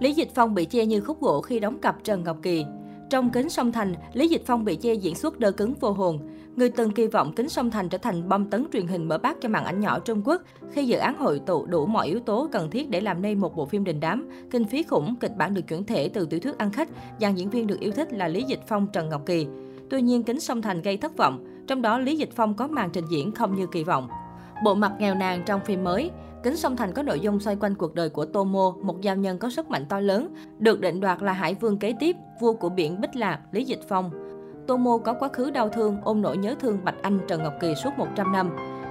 Lý Dịch Phong bị chê như khúc gỗ khi đóng cặp Trần Ngọc Kỳ. Trong Kính Sông Thành, Lý Dịch Phong bị chê diễn xuất đơ cứng vô hồn. Người từng kỳ vọng Kính Sông Thành trở thành bom tấn truyền hình mở bát cho màn ảnh nhỏ Trung Quốc khi dự án hội tụ đủ mọi yếu tố cần thiết để làm nên một bộ phim đình đám, kinh phí khủng, kịch bản được chuyển thể từ tiểu thuyết ăn khách, dàn diễn viên được yêu thích là Lý Dịch Phong, Trần Ngọc Kỳ. Tuy nhiên, Kính Sông Thành gây thất vọng, trong đó Lý Dịch Phong có màn trình diễn không như kỳ vọng. Bộ mặt nghèo nàn trong phim mới, Kính Sông Thành có nội dung xoay quanh cuộc đời của Tomo, một giao nhân có sức mạnh to lớn, được định đoạt là hải vương kế tiếp, vua của biển Bích Lạc, Lý Dịch Phong. Tomo có quá khứ đau thương, ôm nỗi nhớ thương Bạch Anh Trần Ngọc Kỳ suốt 100 năm.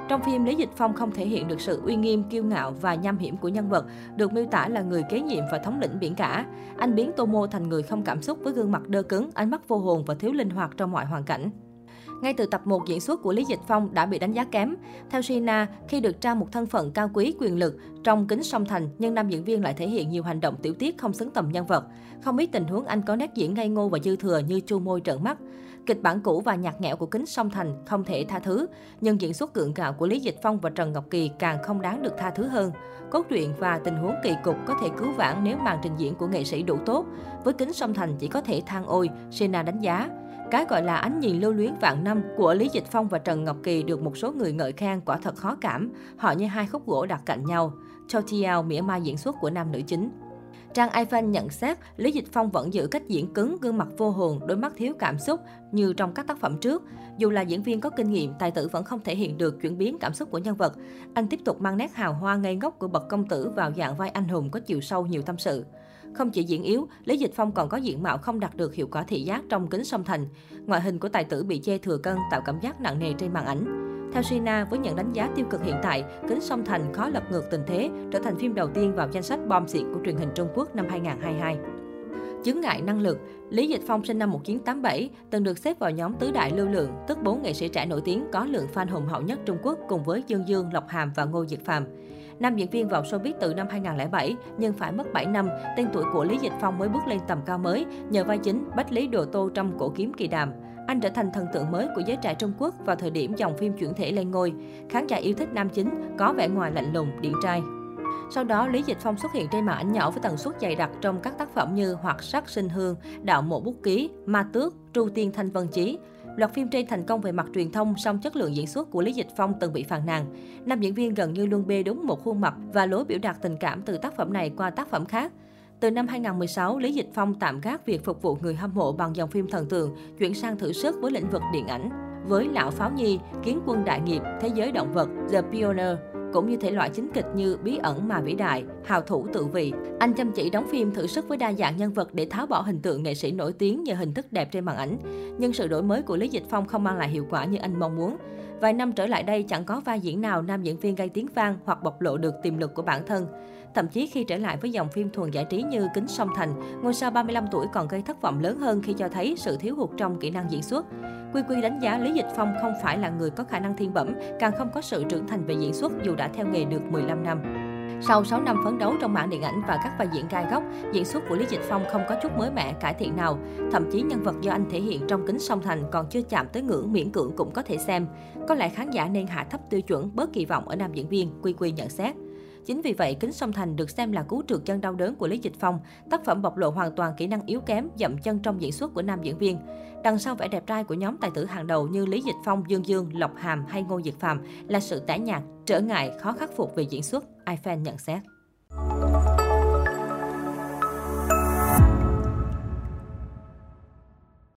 Trong phim, Lý Dịch Phong không thể hiện được sự uy nghiêm, kiêu ngạo và nham hiểm của nhân vật, được miêu tả là người kế nhiệm và thống lĩnh biển cả. Anh biến Tomo thành người không cảm xúc với gương mặt đơ cứng, ánh mắt vô hồn và thiếu linh hoạt trong mọi hoàn cảnh. Ngay từ tập 1 diễn xuất của Lý Dịch Phong đã bị đánh giá kém. Theo Sina, khi được trao một thân phận cao quý quyền lực trong kính song thành, nhưng nam diễn viên lại thể hiện nhiều hành động tiểu tiết không xứng tầm nhân vật. Không ít tình huống anh có nét diễn ngây ngô và dư thừa như chu môi trợn mắt. Kịch bản cũ và nhạt nhẽo của kính song thành không thể tha thứ, nhưng diễn xuất gượng gạo của Lý Dịch Phong và Trần Ngọc Kỳ càng không đáng được tha thứ hơn. Cốt truyện và tình huống kỳ cục có thể cứu vãn nếu màn trình diễn của nghệ sĩ đủ tốt. Với kính song thành chỉ có thể than ôi, Sina đánh giá. Cái gọi là ánh nhìn lưu luyến vạn năm của Lý Dịch Phong và Trần Ngọc Kỳ được một số người ngợi khen quả thật khó cảm. Họ như hai khúc gỗ đặt cạnh nhau. Cho Tiao mỉa mai diễn xuất của nam nữ chính. Trang Ivan nhận xét, Lý Dịch Phong vẫn giữ cách diễn cứng, gương mặt vô hồn, đôi mắt thiếu cảm xúc như trong các tác phẩm trước. Dù là diễn viên có kinh nghiệm, tài tử vẫn không thể hiện được chuyển biến cảm xúc của nhân vật. Anh tiếp tục mang nét hào hoa ngây ngốc của bậc công tử vào dạng vai anh hùng có chiều sâu nhiều tâm sự. Không chỉ diễn yếu, Lý Dịch Phong còn có diện mạo không đạt được hiệu quả thị giác trong kính song thành. Ngoại hình của tài tử bị chê thừa cân tạo cảm giác nặng nề trên màn ảnh. Theo Sina, với những đánh giá tiêu cực hiện tại, Kính Song Thành khó lật ngược tình thế, trở thành phim đầu tiên vào danh sách bom xịt của truyền hình Trung Quốc năm 2022. Chứng ngại năng lực, Lý Dịch Phong sinh năm 1987, từng được xếp vào nhóm tứ đại lưu lượng, tức bốn nghệ sĩ trẻ nổi tiếng có lượng fan hùng hậu nhất Trung Quốc cùng với Dương Dương, Lộc Hàm và Ngô Diệt Phàm. Nam diễn viên vào showbiz từ năm 2007, nhưng phải mất 7 năm, tên tuổi của Lý Dịch Phong mới bước lên tầm cao mới nhờ vai chính Bách Lý Đồ Tô trong Cổ kiếm kỳ đàm. Anh trở thành thần tượng mới của giới trẻ Trung Quốc vào thời điểm dòng phim chuyển thể lên ngôi. Khán giả yêu thích nam chính, có vẻ ngoài lạnh lùng, điển trai. Sau đó, Lý Dịch Phong xuất hiện trên màn ảnh nhỏ với tần suất dày đặc trong các tác phẩm như Hoạt sắc sinh hương, Đạo mộ bút ký, Ma tước, Tru tiên thanh vân chí. Loạt phim trên thành công về mặt truyền thông, song chất lượng diễn xuất của Lý Dịch Phong từng bị phàn nàn. Nam diễn viên gần như luôn bê đúng một khuôn mặt và lối biểu đạt tình cảm từ tác phẩm này qua tác phẩm khác. Từ năm 2016, Lý Dịch Phong tạm gác việc phục vụ người hâm mộ bằng dòng phim thần tượng, chuyển sang thử sức với lĩnh vực điện ảnh. Với Lão Pháo Nhi, Kiến quân đại nghiệp, Thế giới động vật, The Pioneer, cũng như thể loại chính kịch như Bí ẩn mà vĩ đại, Hào thủ tự vị. Anh chăm chỉ đóng phim thử sức với đa dạng nhân vật để tháo bỏ hình tượng nghệ sĩ nổi tiếng nhờ hình thức đẹp trên màn ảnh. Nhưng sự đổi mới của Lý Dịch Phong không mang lại hiệu quả như anh mong muốn. Vài năm trở lại đây chẳng có vai diễn nào nam diễn viên gây tiếng vang hoặc bộc lộ được tiềm lực của bản thân. Thậm chí khi trở lại với dòng phim thuần giải trí như Kính Song Thành, ngôi sao 35 tuổi còn gây thất vọng lớn hơn khi cho thấy sự thiếu hụt trong kỹ năng diễn xuất. Quy Quy đánh giá Lý Dịch Phong không phải là người có khả năng thiên bẩm, càng không có sự trưởng thành về diễn xuất dù đã theo nghề được 15 năm. Sau 6 năm phấn đấu trong mảng điện ảnh và các vai diễn gai góc, diễn xuất của Lý Dịch Phong không có chút mới mẻ, cải thiện nào. Thậm chí nhân vật do anh thể hiện trong kính song thành còn chưa chạm tới ngưỡng miễn cưỡng cũng có thể xem. Có lẽ khán giả nên hạ thấp tiêu chuẩn, bớt kỳ vọng ở nam diễn viên, Quy Quy nhận xét. Chính vì vậy, Kính Song Thành được xem là cú trượt chân đau đớn của Lý Dịch Phong. Tác phẩm bộc lộ hoàn toàn kỹ năng yếu kém, dậm chân trong diễn xuất của nam diễn viên. Đằng sau vẻ đẹp trai của nhóm tài tử hàng đầu như Lý Dịch Phong, Dương Dương, Lộc Hàm hay Ngô Diệt Phạm là sự tẻ nhạt, trở ngại, khó khắc phục về diễn xuất, iFan nhận xét.